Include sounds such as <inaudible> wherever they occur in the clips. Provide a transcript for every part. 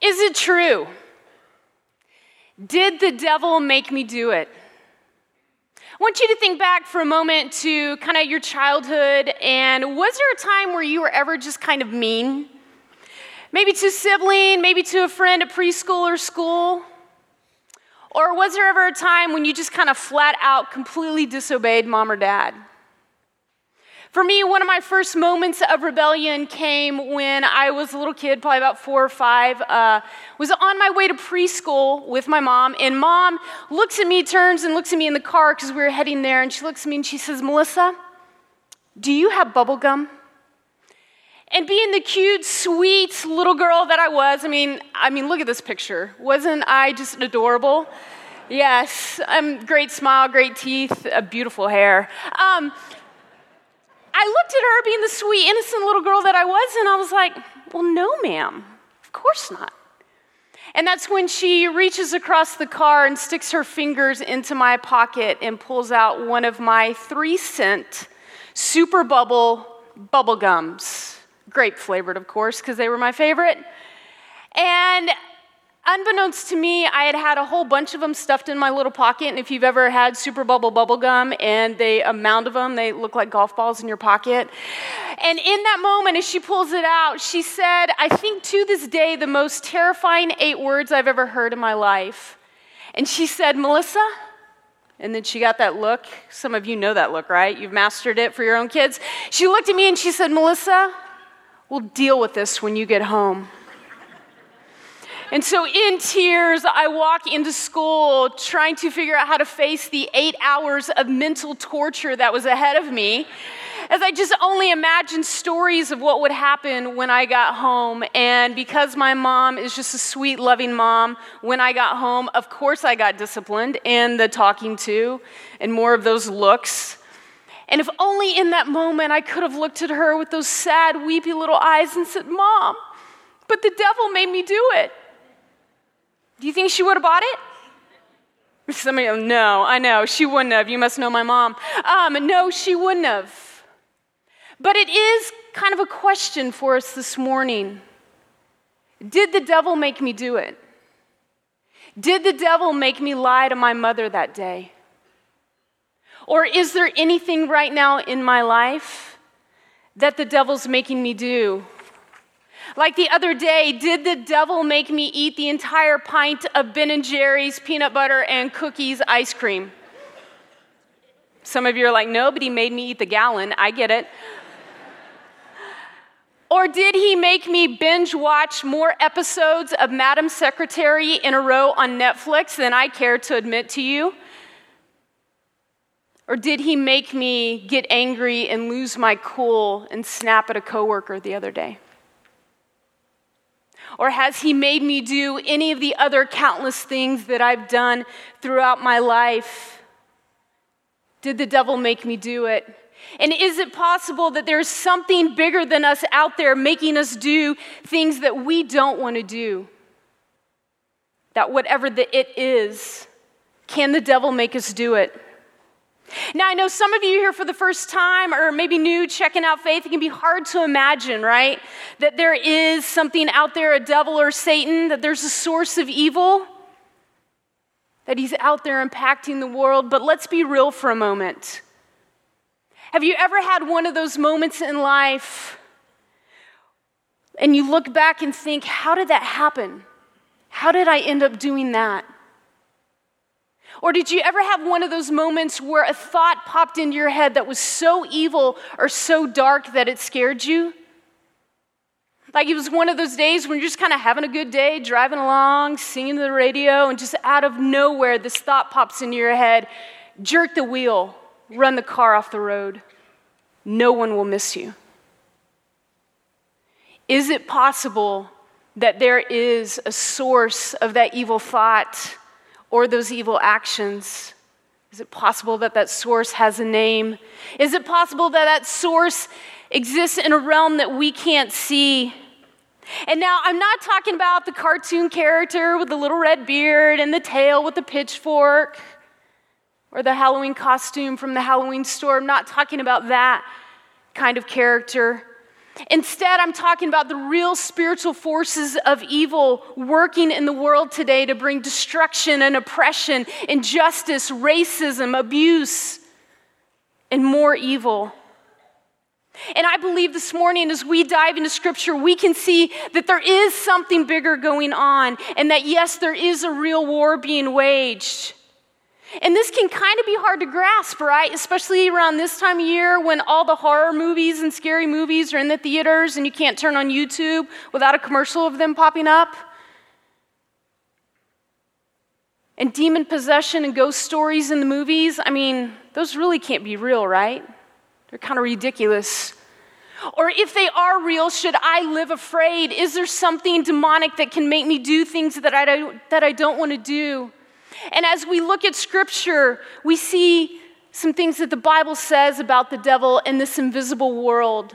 Is it true? Did the devil make me do it? I want you to think back for a moment to kind of your childhood and was there a time where you were ever just kind of mean? Maybe to a sibling, maybe to a friend at preschool or school? Or was there ever a time when you just kind of flat out completely disobeyed mom or dad? For me, one of my first moments of rebellion came when I was a little kid, probably about four or five. Uh, was on my way to preschool with my mom, and mom looks at me, turns and looks at me in the car because we were heading there, and she looks at me and she says, "Melissa, do you have bubble gum?" And being the cute, sweet little girl that I was, I mean, I mean, look at this picture. Wasn't I just adorable? Yes, um, great smile, great teeth, a beautiful hair. Um, I looked at her being the sweet, innocent little girl that I was, and I was like, well, no, ma'am, of course not. And that's when she reaches across the car and sticks her fingers into my pocket and pulls out one of my three cent super bubble bubble gums. Grape flavored, of course, because they were my favorite. And unbeknownst to me, I had had a whole bunch of them stuffed in my little pocket. And if you've ever had Super Bubble bubble gum and they amount of them, they look like golf balls in your pocket. And in that moment, as she pulls it out, she said, I think to this day, the most terrifying eight words I've ever heard in my life. And she said, Melissa, and then she got that look. Some of you know that look, right? You've mastered it for your own kids. She looked at me and she said, Melissa, we'll deal with this when you get home. And so, in tears, I walk into school trying to figure out how to face the eight hours of mental torture that was ahead of me. As I just only imagined stories of what would happen when I got home. And because my mom is just a sweet, loving mom, when I got home, of course I got disciplined and the talking to and more of those looks. And if only in that moment I could have looked at her with those sad, weepy little eyes and said, Mom, but the devil made me do it. Do you think she would have bought it? Some of you, no, I know, she wouldn't have. You must know my mom. Um, no, she wouldn't have. But it is kind of a question for us this morning. Did the devil make me do it? Did the devil make me lie to my mother that day? Or is there anything right now in my life that the devil's making me do like the other day, did the devil make me eat the entire pint of Ben and Jerry's peanut butter and cookies ice cream? Some of you are like, nobody made me eat the gallon. I get it. Or did he make me binge watch more episodes of Madam Secretary in a row on Netflix than I care to admit to you? Or did he make me get angry and lose my cool and snap at a coworker the other day? Or has He made me do any of the other countless things that I've done throughout my life? Did the devil make me do it? And is it possible that there's something bigger than us out there making us do things that we don't want to do? That whatever the it is, can the devil make us do it? Now, I know some of you here for the first time or maybe new checking out faith, it can be hard to imagine, right? That there is something out there, a devil or Satan, that there's a source of evil, that he's out there impacting the world. But let's be real for a moment. Have you ever had one of those moments in life and you look back and think, how did that happen? How did I end up doing that? Or did you ever have one of those moments where a thought popped into your head that was so evil or so dark that it scared you? Like it was one of those days when you're just kind of having a good day, driving along, singing to the radio, and just out of nowhere, this thought pops into your head jerk the wheel, run the car off the road. No one will miss you. Is it possible that there is a source of that evil thought? Or those evil actions? Is it possible that that source has a name? Is it possible that that source exists in a realm that we can't see? And now I'm not talking about the cartoon character with the little red beard and the tail with the pitchfork or the Halloween costume from the Halloween store. I'm not talking about that kind of character. Instead, I'm talking about the real spiritual forces of evil working in the world today to bring destruction and oppression, injustice, racism, abuse, and more evil. And I believe this morning, as we dive into scripture, we can see that there is something bigger going on, and that yes, there is a real war being waged. And this can kind of be hard to grasp, right? Especially around this time of year when all the horror movies and scary movies are in the theaters and you can't turn on YouTube without a commercial of them popping up. And demon possession and ghost stories in the movies, I mean, those really can't be real, right? They're kind of ridiculous. Or if they are real, should I live afraid? Is there something demonic that can make me do things that I don't, that I don't want to do? And as we look at scripture, we see some things that the Bible says about the devil and this invisible world.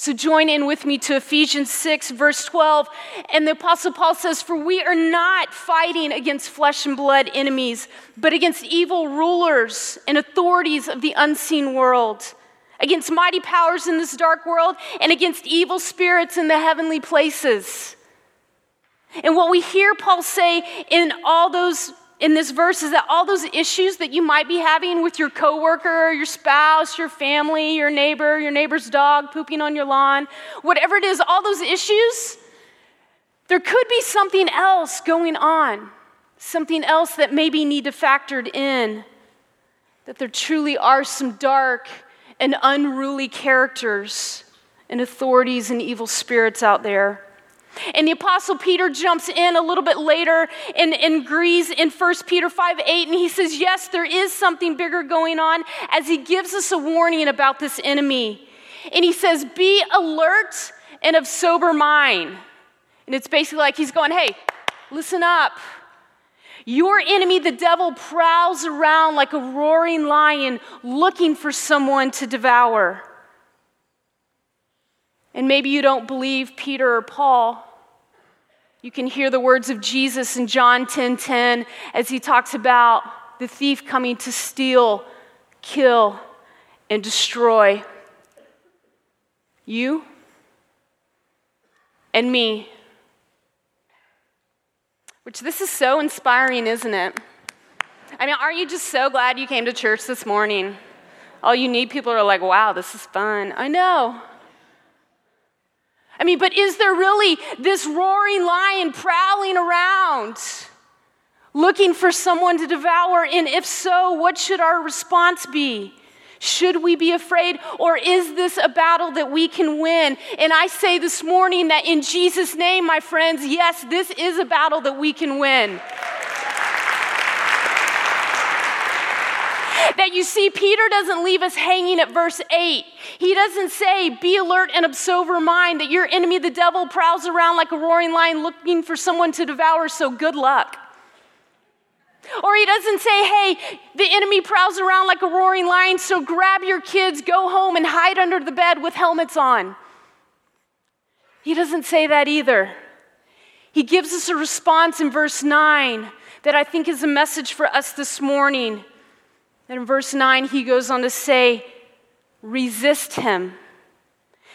So join in with me to Ephesians 6, verse 12. And the Apostle Paul says, For we are not fighting against flesh and blood enemies, but against evil rulers and authorities of the unseen world, against mighty powers in this dark world, and against evil spirits in the heavenly places. And what we hear Paul say in all those in this verse is that all those issues that you might be having with your coworker, your spouse, your family, your neighbor, your neighbor's dog pooping on your lawn, whatever it is, all those issues, there could be something else going on, something else that maybe need to factored in. That there truly are some dark and unruly characters and authorities and evil spirits out there. And the Apostle Peter jumps in a little bit later and, and agrees in 1 Peter 5 8, and he says, Yes, there is something bigger going on as he gives us a warning about this enemy. And he says, Be alert and of sober mind. And it's basically like he's going, Hey, listen up. Your enemy, the devil, prowls around like a roaring lion looking for someone to devour. And maybe you don't believe Peter or Paul. You can hear the words of Jesus in John 10:10 10, 10, as he talks about the thief coming to steal, kill, and destroy. You and me. Which this is so inspiring, isn't it? I mean, aren't you just so glad you came to church this morning? All you need people are like, wow, this is fun. I know. I mean, but is there really this roaring lion prowling around looking for someone to devour? And if so, what should our response be? Should we be afraid, or is this a battle that we can win? And I say this morning that in Jesus' name, my friends, yes, this is a battle that we can win. That you see, Peter doesn't leave us hanging at verse 8. He doesn't say, Be alert and of sober mind, that your enemy, the devil, prowls around like a roaring lion looking for someone to devour, so good luck. Or he doesn't say, Hey, the enemy prowls around like a roaring lion, so grab your kids, go home, and hide under the bed with helmets on. He doesn't say that either. He gives us a response in verse 9 that I think is a message for us this morning. Then in verse 9, he goes on to say, resist him,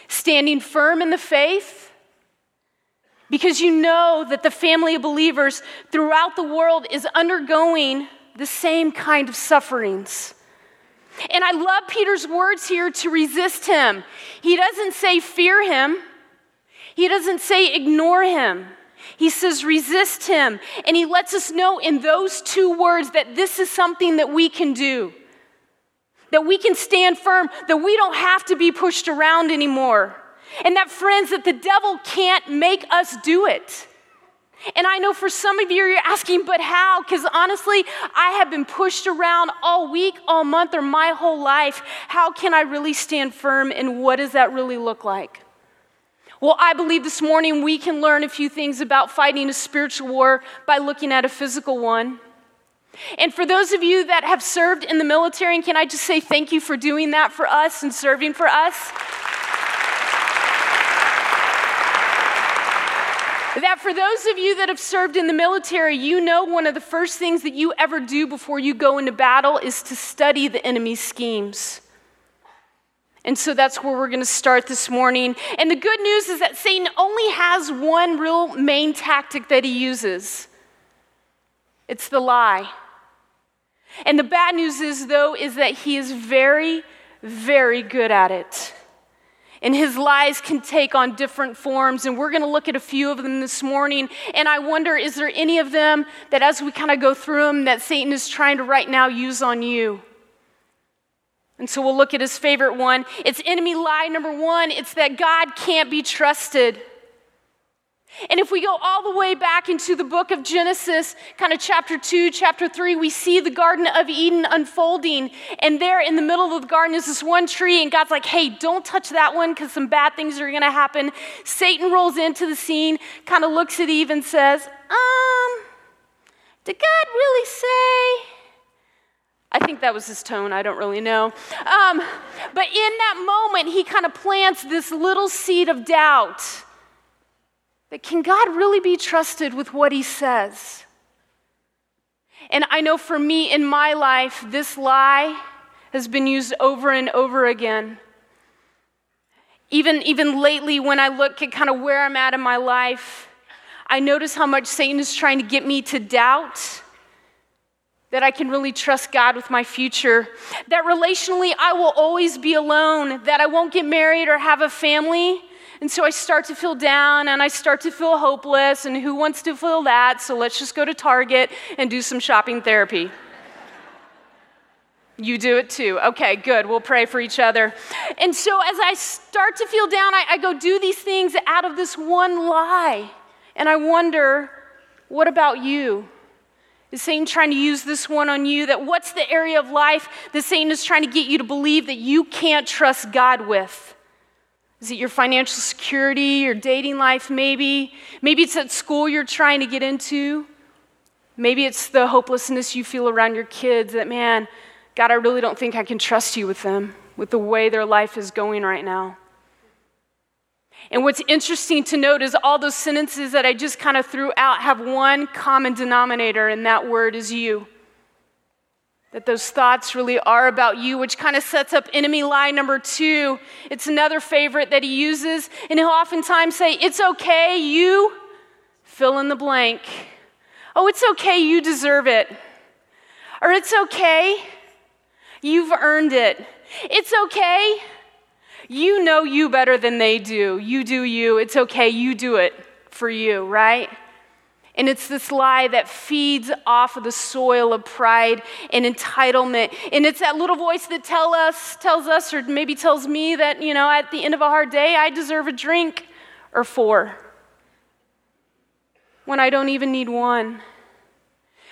standing firm in the faith, because you know that the family of believers throughout the world is undergoing the same kind of sufferings. And I love Peter's words here to resist him. He doesn't say fear him, he doesn't say ignore him. He says, resist him. And he lets us know in those two words that this is something that we can do. That we can stand firm, that we don't have to be pushed around anymore. And that, friends, that the devil can't make us do it. And I know for some of you, you're asking, but how? Because honestly, I have been pushed around all week, all month, or my whole life. How can I really stand firm, and what does that really look like? Well, I believe this morning we can learn a few things about fighting a spiritual war by looking at a physical one. And for those of you that have served in the military, and can I just say thank you for doing that for us and serving for us? that for those of you that have served in the military, you know one of the first things that you ever do before you go into battle is to study the enemy's schemes. And so that's where we're going to start this morning. And the good news is that Satan only has one real main tactic that he uses it's the lie. And the bad news is, though, is that he is very, very good at it. And his lies can take on different forms. And we're going to look at a few of them this morning. And I wonder, is there any of them that as we kind of go through them, that Satan is trying to right now use on you? And so we'll look at his favorite one. It's enemy lie number one it's that God can't be trusted. And if we go all the way back into the book of Genesis, kind of chapter 2, chapter 3, we see the Garden of Eden unfolding. And there in the middle of the garden is this one tree, and God's like, hey, don't touch that one because some bad things are going to happen. Satan rolls into the scene, kind of looks at Eve and says, um, did God really say? I think that was his tone. I don't really know. Um, but in that moment, he kind of plants this little seed of doubt that can God really be trusted with what he says? And I know for me in my life, this lie has been used over and over again. Even, even lately, when I look at kind of where I'm at in my life, I notice how much Satan is trying to get me to doubt that I can really trust God with my future, that relationally I will always be alone, that I won't get married or have a family, and so I start to feel down and I start to feel hopeless. And who wants to feel that? So let's just go to Target and do some shopping therapy. You do it too. Okay, good. We'll pray for each other. And so as I start to feel down, I, I go do these things out of this one lie. And I wonder, what about you? Is Satan trying to use this one on you? That what's the area of life that Satan is trying to get you to believe that you can't trust God with? Is it your financial security, your dating life, maybe? Maybe it's at school you're trying to get into. Maybe it's the hopelessness you feel around your kids that, man, God, I really don't think I can trust you with them, with the way their life is going right now. And what's interesting to note is all those sentences that I just kind of threw out have one common denominator, and that word is you that those thoughts really are about you, which kind of sets up enemy lie number two. It's another favorite that he uses, and he'll oftentimes say, It's okay, you fill in the blank. Oh, it's okay, you deserve it. Or it's okay, you've earned it. It's okay, you know you better than they do. You do you. It's okay, you do it for you, right? And it's this lie that feeds off of the soil of pride and entitlement. And it's that little voice that tell us, tells us, or maybe tells me that, you know, at the end of a hard day, I deserve a drink or four when I don't even need one.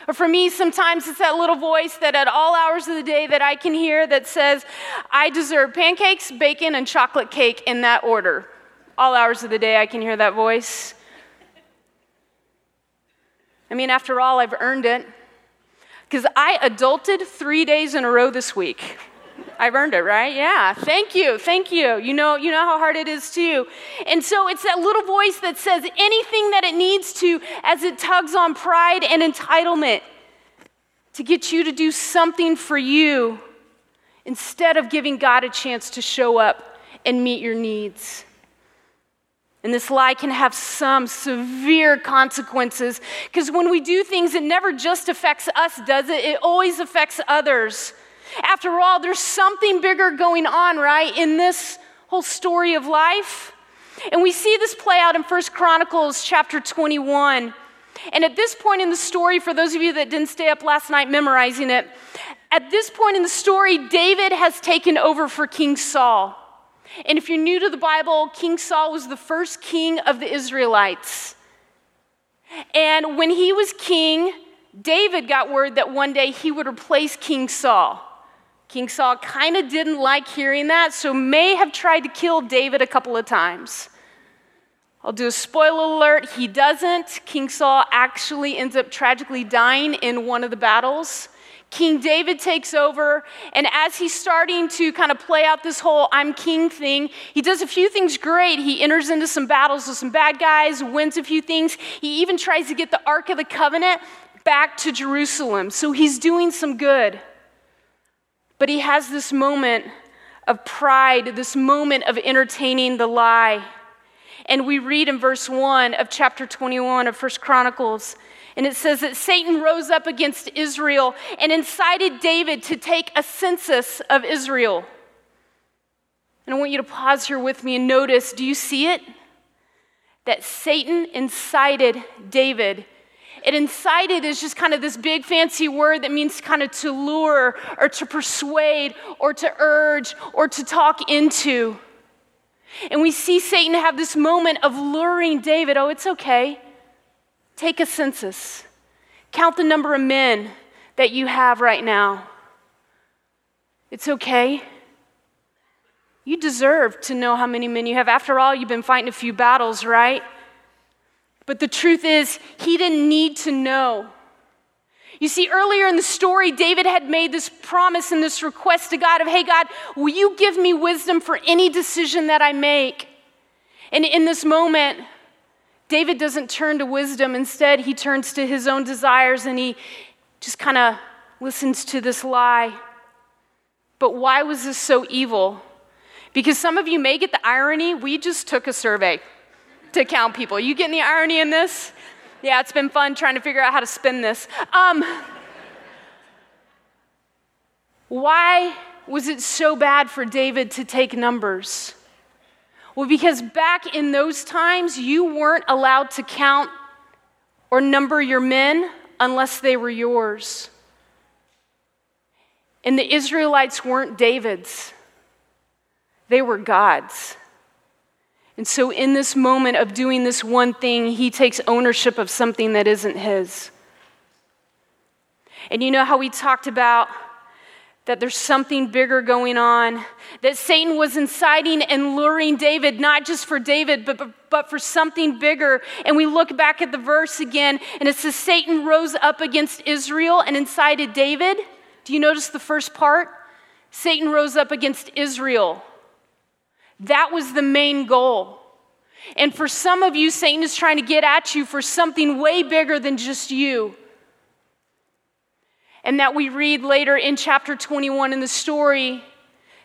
Or for me, sometimes it's that little voice that at all hours of the day that I can hear that says, I deserve pancakes, bacon, and chocolate cake in that order. All hours of the day I can hear that voice. I mean, after all, I've earned it. Because I adulted three days in a row this week. I've earned it, right? Yeah. Thank you. Thank you. You know, you know how hard it is too. And so it's that little voice that says anything that it needs to as it tugs on pride and entitlement to get you to do something for you instead of giving God a chance to show up and meet your needs. And this lie can have some severe consequences because when we do things, it never just affects us, does it? It always affects others. After all, there's something bigger going on, right, in this whole story of life. And we see this play out in First Chronicles chapter 21. And at this point in the story, for those of you that didn't stay up last night memorizing it, at this point in the story, David has taken over for King Saul. And if you're new to the Bible, King Saul was the first king of the Israelites. And when he was king, David got word that one day he would replace King Saul. King Saul kind of didn't like hearing that, so may have tried to kill David a couple of times. I'll do a spoiler alert, he doesn't. King Saul actually ends up tragically dying in one of the battles. King David takes over, and as he's starting to kind of play out this whole I'm king thing, he does a few things great. He enters into some battles with some bad guys, wins a few things. He even tries to get the Ark of the Covenant back to Jerusalem. So he's doing some good. But he has this moment of pride, this moment of entertaining the lie. And we read in verse 1 of chapter 21 of First Chronicles, and it says that Satan rose up against Israel and incited David to take a census of Israel. And I want you to pause here with me and notice do you see it? That Satan incited David. It incited is just kind of this big fancy word that means kind of to lure or to persuade or to urge or to talk into. And we see Satan have this moment of luring David. Oh, it's okay. Take a census, count the number of men that you have right now. It's okay. You deserve to know how many men you have. After all, you've been fighting a few battles, right? But the truth is, he didn't need to know. You see, earlier in the story, David had made this promise and this request to God of, hey, God, will you give me wisdom for any decision that I make? And in this moment, David doesn't turn to wisdom. Instead, he turns to his own desires and he just kind of listens to this lie. But why was this so evil? Because some of you may get the irony. We just took a survey to count people. You getting the irony in this? Yeah, it's been fun trying to figure out how to spin this. Um, why was it so bad for David to take numbers? Well, because back in those times, you weren't allowed to count or number your men unless they were yours. And the Israelites weren't David's, they were God's. And so, in this moment of doing this one thing, he takes ownership of something that isn't his. And you know how we talked about that there's something bigger going on, that Satan was inciting and luring David, not just for David, but, but, but for something bigger. And we look back at the verse again, and it says Satan rose up against Israel and incited David. Do you notice the first part? Satan rose up against Israel. That was the main goal. And for some of you, Satan is trying to get at you for something way bigger than just you. And that we read later in chapter 21 in the story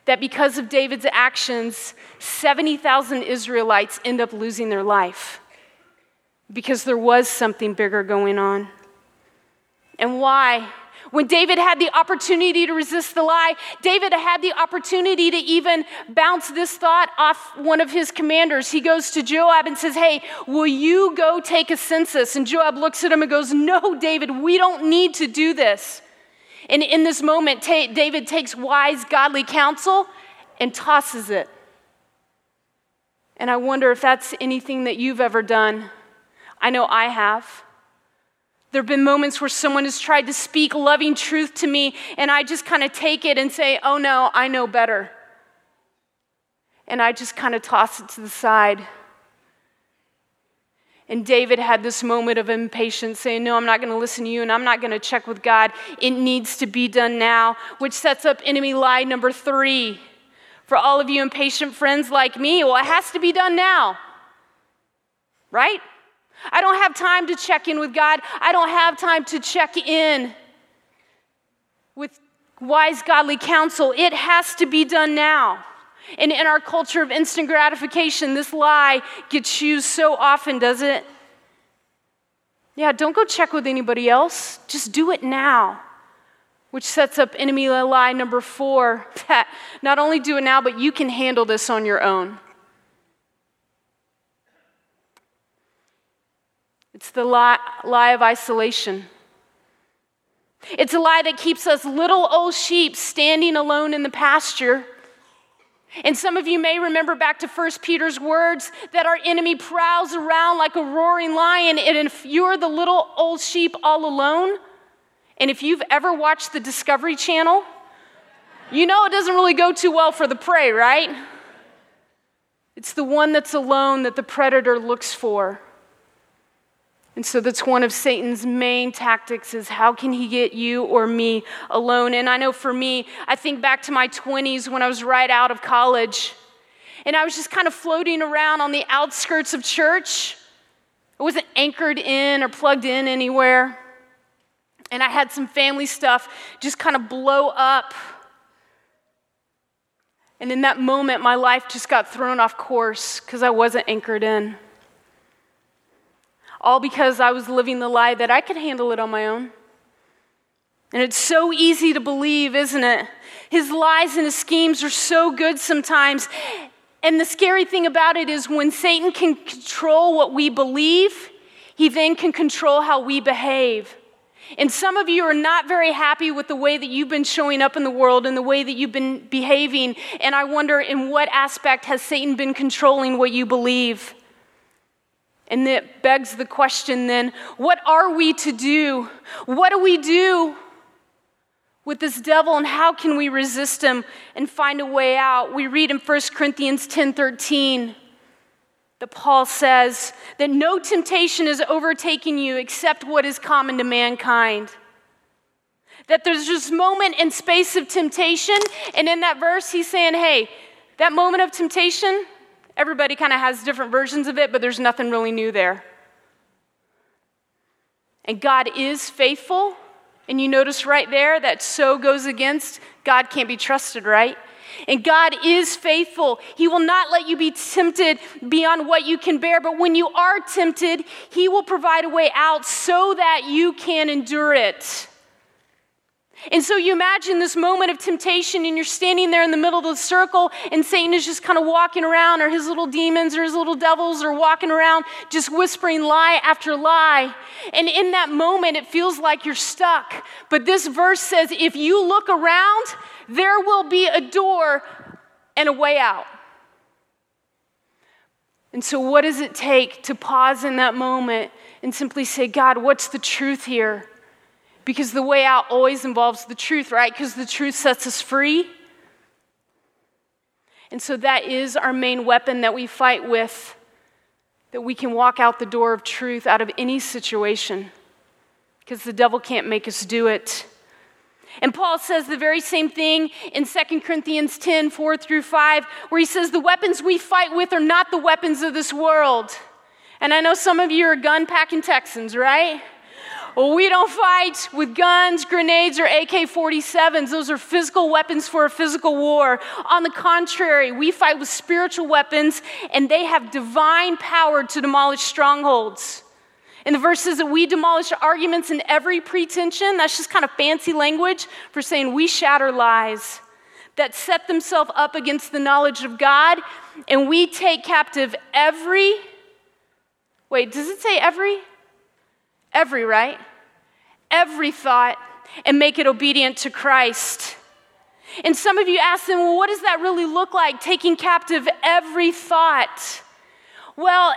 that because of David's actions, 70,000 Israelites end up losing their life because there was something bigger going on. And why? When David had the opportunity to resist the lie, David had the opportunity to even bounce this thought off one of his commanders. He goes to Joab and says, Hey, will you go take a census? And Joab looks at him and goes, No, David, we don't need to do this. And in this moment, David takes wise, godly counsel and tosses it. And I wonder if that's anything that you've ever done. I know I have. There have been moments where someone has tried to speak loving truth to me, and I just kind of take it and say, Oh no, I know better. And I just kind of toss it to the side. And David had this moment of impatience, saying, No, I'm not going to listen to you, and I'm not going to check with God. It needs to be done now, which sets up enemy lie number three. For all of you impatient friends like me, well, it has to be done now. Right? I don't have time to check in with God. I don't have time to check in with wise, godly counsel. It has to be done now. And in our culture of instant gratification, this lie gets used so often, does it? Yeah, don't go check with anybody else. Just do it now. Which sets up enemy lie number four <laughs> that not only do it now, but you can handle this on your own. It's the lie, lie of isolation. It's a lie that keeps us little old sheep standing alone in the pasture. And some of you may remember back to 1 Peter's words that our enemy prowls around like a roaring lion. And if you're the little old sheep all alone, and if you've ever watched the Discovery Channel, you know it doesn't really go too well for the prey, right? It's the one that's alone that the predator looks for. And so that's one of Satan's main tactics is how can he get you or me alone? And I know for me, I think back to my 20s when I was right out of college. And I was just kind of floating around on the outskirts of church. I wasn't anchored in or plugged in anywhere. And I had some family stuff just kind of blow up And in that moment, my life just got thrown off course because I wasn't anchored in. All because I was living the lie that I could handle it on my own. And it's so easy to believe, isn't it? His lies and his schemes are so good sometimes. And the scary thing about it is when Satan can control what we believe, he then can control how we behave. And some of you are not very happy with the way that you've been showing up in the world and the way that you've been behaving. And I wonder in what aspect has Satan been controlling what you believe? And that begs the question then what are we to do? What do we do with this devil and how can we resist him and find a way out? We read in 1 Corinthians 10 13 that Paul says that no temptation is overtaking you except what is common to mankind. That there's this moment and space of temptation, and in that verse, he's saying, hey, that moment of temptation, everybody kind of has different versions of it, but there's nothing really new there. And God is faithful. And you notice right there that so goes against God can't be trusted, right? And God is faithful. He will not let you be tempted beyond what you can bear, but when you are tempted, He will provide a way out so that you can endure it. And so you imagine this moment of temptation, and you're standing there in the middle of the circle, and Satan is just kind of walking around, or his little demons or his little devils are walking around, just whispering lie after lie. And in that moment, it feels like you're stuck. But this verse says if you look around, there will be a door and a way out. And so, what does it take to pause in that moment and simply say, God, what's the truth here? Because the way out always involves the truth, right? Because the truth sets us free. And so, that is our main weapon that we fight with, that we can walk out the door of truth out of any situation. Because the devil can't make us do it. And Paul says the very same thing in 2 Corinthians 10 4 through 5, where he says, The weapons we fight with are not the weapons of this world. And I know some of you are gun packing Texans, right? We don't fight with guns, grenades, or AK 47s. Those are physical weapons for a physical war. On the contrary, we fight with spiritual weapons, and they have divine power to demolish strongholds. In the verse says that we demolish arguments and every pretension. That's just kind of fancy language for saying we shatter lies that set themselves up against the knowledge of God, and we take captive every. Wait, does it say every? Every, right? Every thought and make it obedient to Christ. And some of you ask them, well, what does that really look like, taking captive every thought? Well,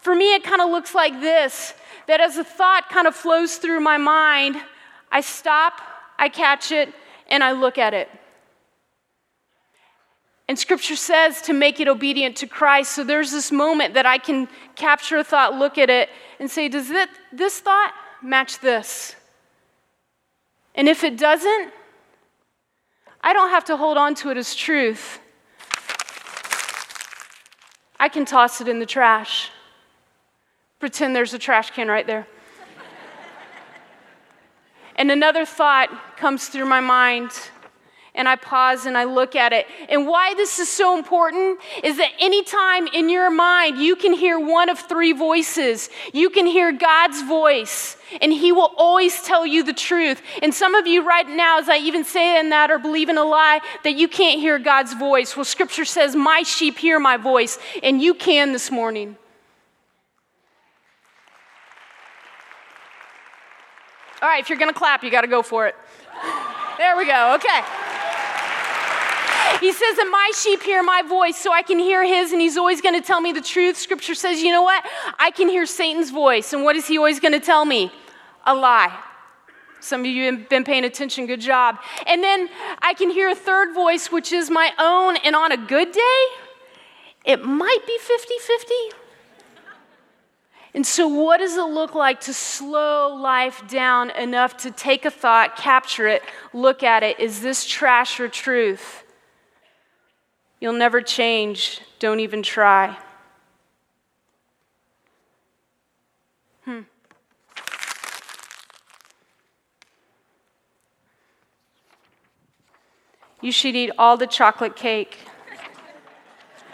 for me, it kind of looks like this that as a thought kind of flows through my mind, I stop, I catch it, and I look at it. And scripture says to make it obedient to Christ. So there's this moment that I can capture a thought, look at it, and say, Does it, this thought match this? And if it doesn't, I don't have to hold on to it as truth. I can toss it in the trash. Pretend there's a trash can right there. and another thought comes through my mind, and I pause and I look at it. And why this is so important is that anytime in your mind you can hear one of three voices, you can hear God's voice, and He will always tell you the truth. And some of you right now, as I even say in that or believe in a lie, that you can't hear God's voice. Well, Scripture says, My sheep hear my voice, and you can this morning. All right, if you're to clap, you got to go for it. There we go. Okay. He says that my sheep hear my voice so I can hear his, and he's always going to tell me the truth. Scripture says, you know what? I can hear Satan's voice. And what is he always going to tell me? A lie. Some of you have been paying attention. Good job. And then I can hear a third voice, which is my own. And on a good day, it might be 50 50. And so, what does it look like to slow life down enough to take a thought, capture it, look at it? Is this trash or truth? You'll never change. Don't even try. Hmm. You should eat all the chocolate cake,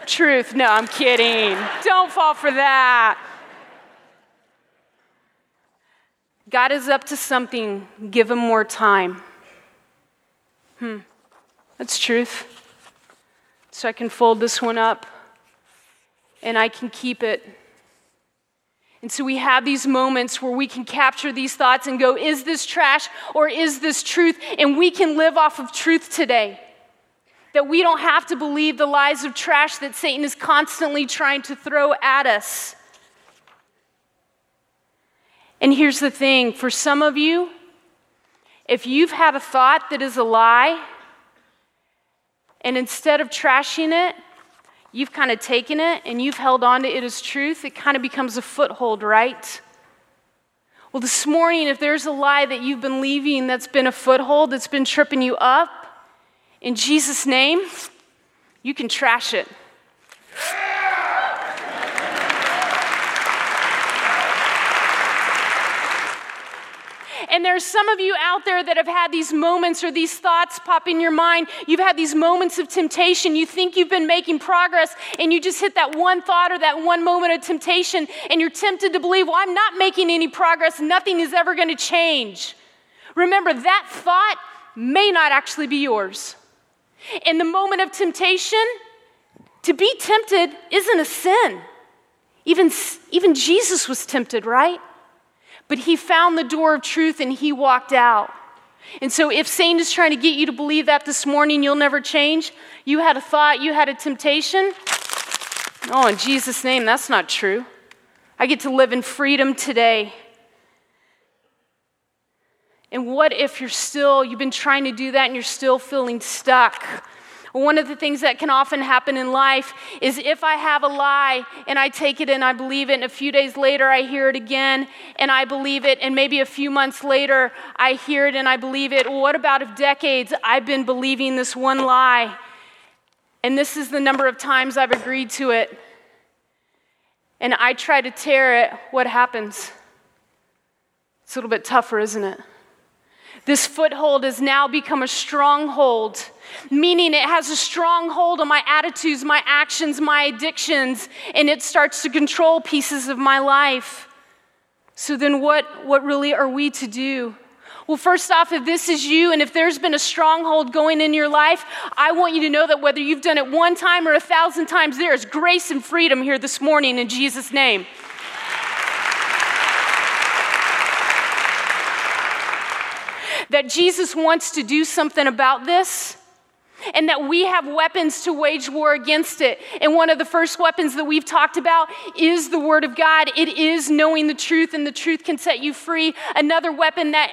truth. No, I'm kidding. Don't fall for that. God is up to something. Give him more time. Hmm. That's truth. So I can fold this one up and I can keep it. And so we have these moments where we can capture these thoughts and go, is this trash or is this truth? And we can live off of truth today. That we don't have to believe the lies of trash that Satan is constantly trying to throw at us. And here's the thing for some of you, if you've had a thought that is a lie, and instead of trashing it, you've kind of taken it and you've held on to it as truth, it kind of becomes a foothold, right? Well, this morning, if there's a lie that you've been leaving that's been a foothold, that's been tripping you up, in Jesus' name, you can trash it. And there's some of you out there that have had these moments or these thoughts pop in your mind. You've had these moments of temptation. You think you've been making progress, and you just hit that one thought or that one moment of temptation, and you're tempted to believe, well, I'm not making any progress. Nothing is ever going to change. Remember, that thought may not actually be yours. In the moment of temptation, to be tempted isn't a sin. Even, even Jesus was tempted, right? But he found the door of truth and he walked out. And so, if Satan is trying to get you to believe that this morning you'll never change, you had a thought, you had a temptation. Oh, in Jesus' name, that's not true. I get to live in freedom today. And what if you're still, you've been trying to do that and you're still feeling stuck? One of the things that can often happen in life is if I have a lie and I take it and I believe it, and a few days later I hear it again and I believe it, and maybe a few months later I hear it and I believe it. What about if decades I've been believing this one lie? And this is the number of times I've agreed to it. And I try to tear it, what happens? It's a little bit tougher, isn't it? This foothold has now become a stronghold, meaning it has a stronghold on my attitudes, my actions, my addictions, and it starts to control pieces of my life. So then, what, what really are we to do? Well, first off, if this is you and if there's been a stronghold going in your life, I want you to know that whether you've done it one time or a thousand times, there is grace and freedom here this morning in Jesus' name. That Jesus wants to do something about this and that we have weapons to wage war against it. And one of the first weapons that we've talked about is the Word of God. It is knowing the truth, and the truth can set you free. Another weapon that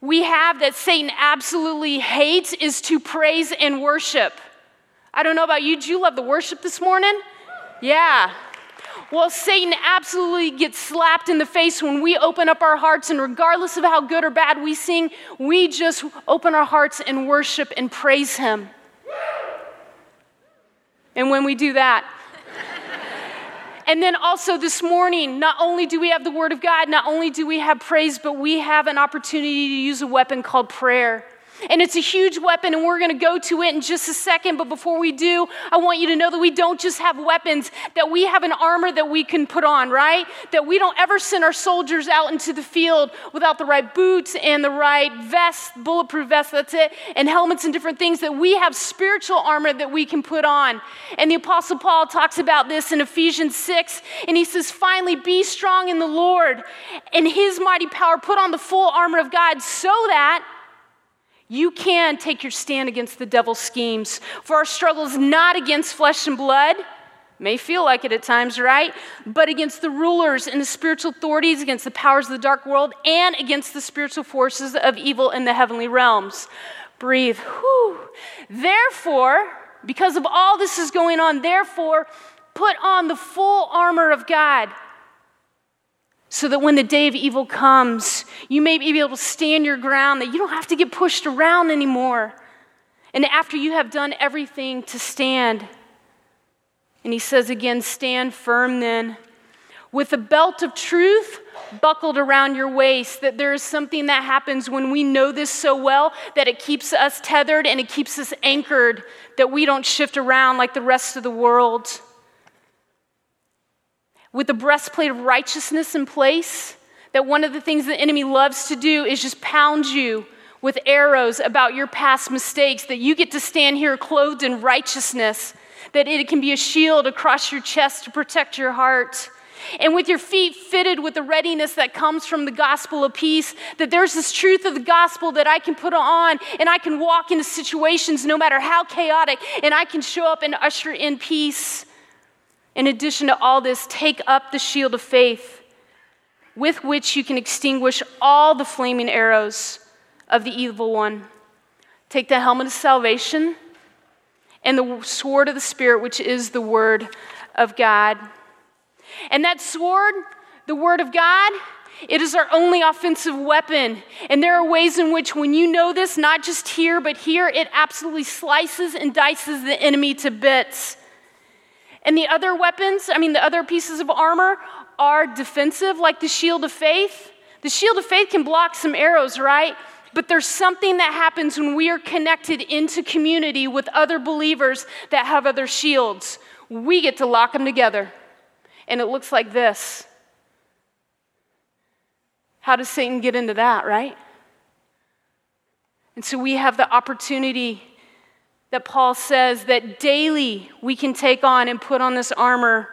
we have that Satan absolutely hates is to praise and worship. I don't know about you, do you love the worship this morning? Yeah. Well, Satan absolutely gets slapped in the face when we open up our hearts, and regardless of how good or bad we sing, we just open our hearts and worship and praise Him. And when we do that, and then also this morning, not only do we have the Word of God, not only do we have praise, but we have an opportunity to use a weapon called prayer. And it's a huge weapon, and we're going to go to it in just a second. But before we do, I want you to know that we don't just have weapons, that we have an armor that we can put on, right? That we don't ever send our soldiers out into the field without the right boots and the right vest, bulletproof vest, that's it, and helmets and different things, that we have spiritual armor that we can put on. And the Apostle Paul talks about this in Ephesians 6, and he says, Finally, be strong in the Lord and his mighty power. Put on the full armor of God so that you can take your stand against the devil's schemes. For our struggle is not against flesh and blood, may feel like it at times, right? But against the rulers and the spiritual authorities, against the powers of the dark world, and against the spiritual forces of evil in the heavenly realms. Breathe. Whew. Therefore, because of all this is going on, therefore, put on the full armor of God so that when the day of evil comes, you may be able to stand your ground, that you don't have to get pushed around anymore. And after you have done everything to stand, and he says again, stand firm then. with a belt of truth buckled around your waist, that there is something that happens when we know this so well that it keeps us tethered and it keeps us anchored, that we don't shift around like the rest of the world. With the breastplate of righteousness in place, that one of the things the enemy loves to do is just pound you with arrows about your past mistakes, that you get to stand here clothed in righteousness, that it can be a shield across your chest to protect your heart and with your feet fitted with the readiness that comes from the gospel of peace, that there's this truth of the gospel that I can put on and I can walk into situations no matter how chaotic and I can show up and usher in peace. In addition to all this, take up the shield of faith with which you can extinguish all the flaming arrows of the evil one. Take the helmet of salvation and the sword of the Spirit, which is the word of God. And that sword, the Word of God, it is our only offensive weapon. And there are ways in which, when you know this, not just here, but here, it absolutely slices and dices the enemy to bits. And the other weapons, I mean, the other pieces of armor are defensive, like the shield of faith. The shield of faith can block some arrows, right? But there's something that happens when we are connected into community with other believers that have other shields. We get to lock them together and it looks like this. How does Satan get into that, right? And so we have the opportunity that Paul says that daily we can take on and put on this armor.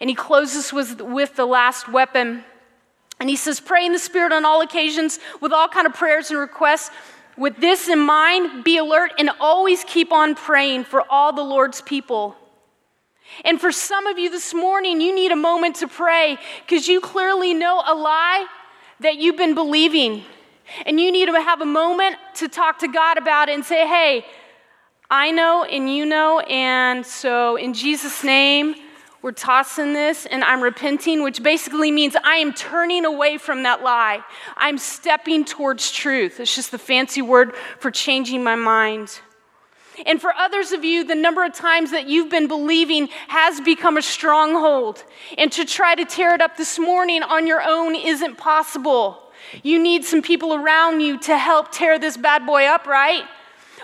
And he closes with, with the last weapon. And he says, Pray in the Spirit on all occasions with all kind of prayers and requests. With this in mind, be alert and always keep on praying for all the Lord's people. And for some of you this morning, you need a moment to pray because you clearly know a lie that you've been believing. And you need to have a moment to talk to God about it and say, hey, I know and you know. And so, in Jesus' name, we're tossing this and I'm repenting, which basically means I am turning away from that lie. I'm stepping towards truth. It's just the fancy word for changing my mind. And for others of you, the number of times that you've been believing has become a stronghold. And to try to tear it up this morning on your own isn't possible. You need some people around you to help tear this bad boy up, right?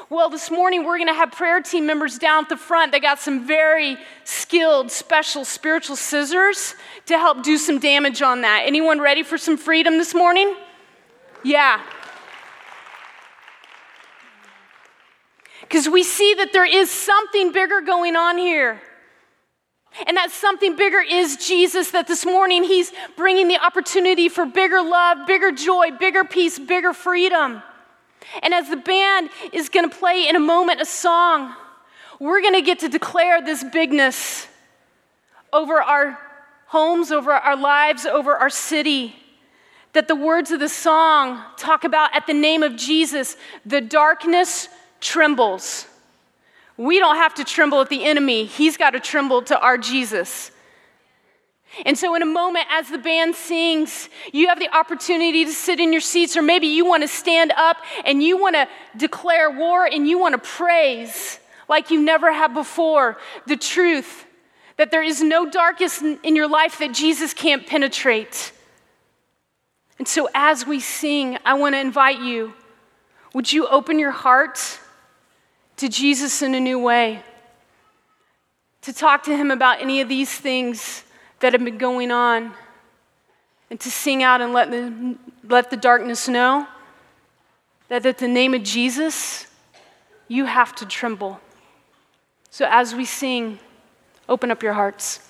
Well, this morning we're going to have prayer team members down at the front. They got some very skilled, special spiritual scissors to help do some damage on that. Anyone ready for some freedom this morning? Yeah. Because we see that there is something bigger going on here. And that something bigger is Jesus, that this morning He's bringing the opportunity for bigger love, bigger joy, bigger peace, bigger freedom. And as the band is going to play in a moment a song, we're going to get to declare this bigness over our homes, over our lives, over our city. That the words of the song talk about at the name of Jesus, the darkness trembles. We don't have to tremble at the enemy, he's got to tremble to our Jesus. And so, in a moment, as the band sings, you have the opportunity to sit in your seats, or maybe you want to stand up and you want to declare war and you want to praise like you never have before the truth that there is no darkness in your life that Jesus can't penetrate. And so, as we sing, I want to invite you would you open your heart? To Jesus in a new way, to talk to Him about any of these things that have been going on, and to sing out and let the, let the darkness know that at the name of Jesus, you have to tremble. So as we sing, open up your hearts.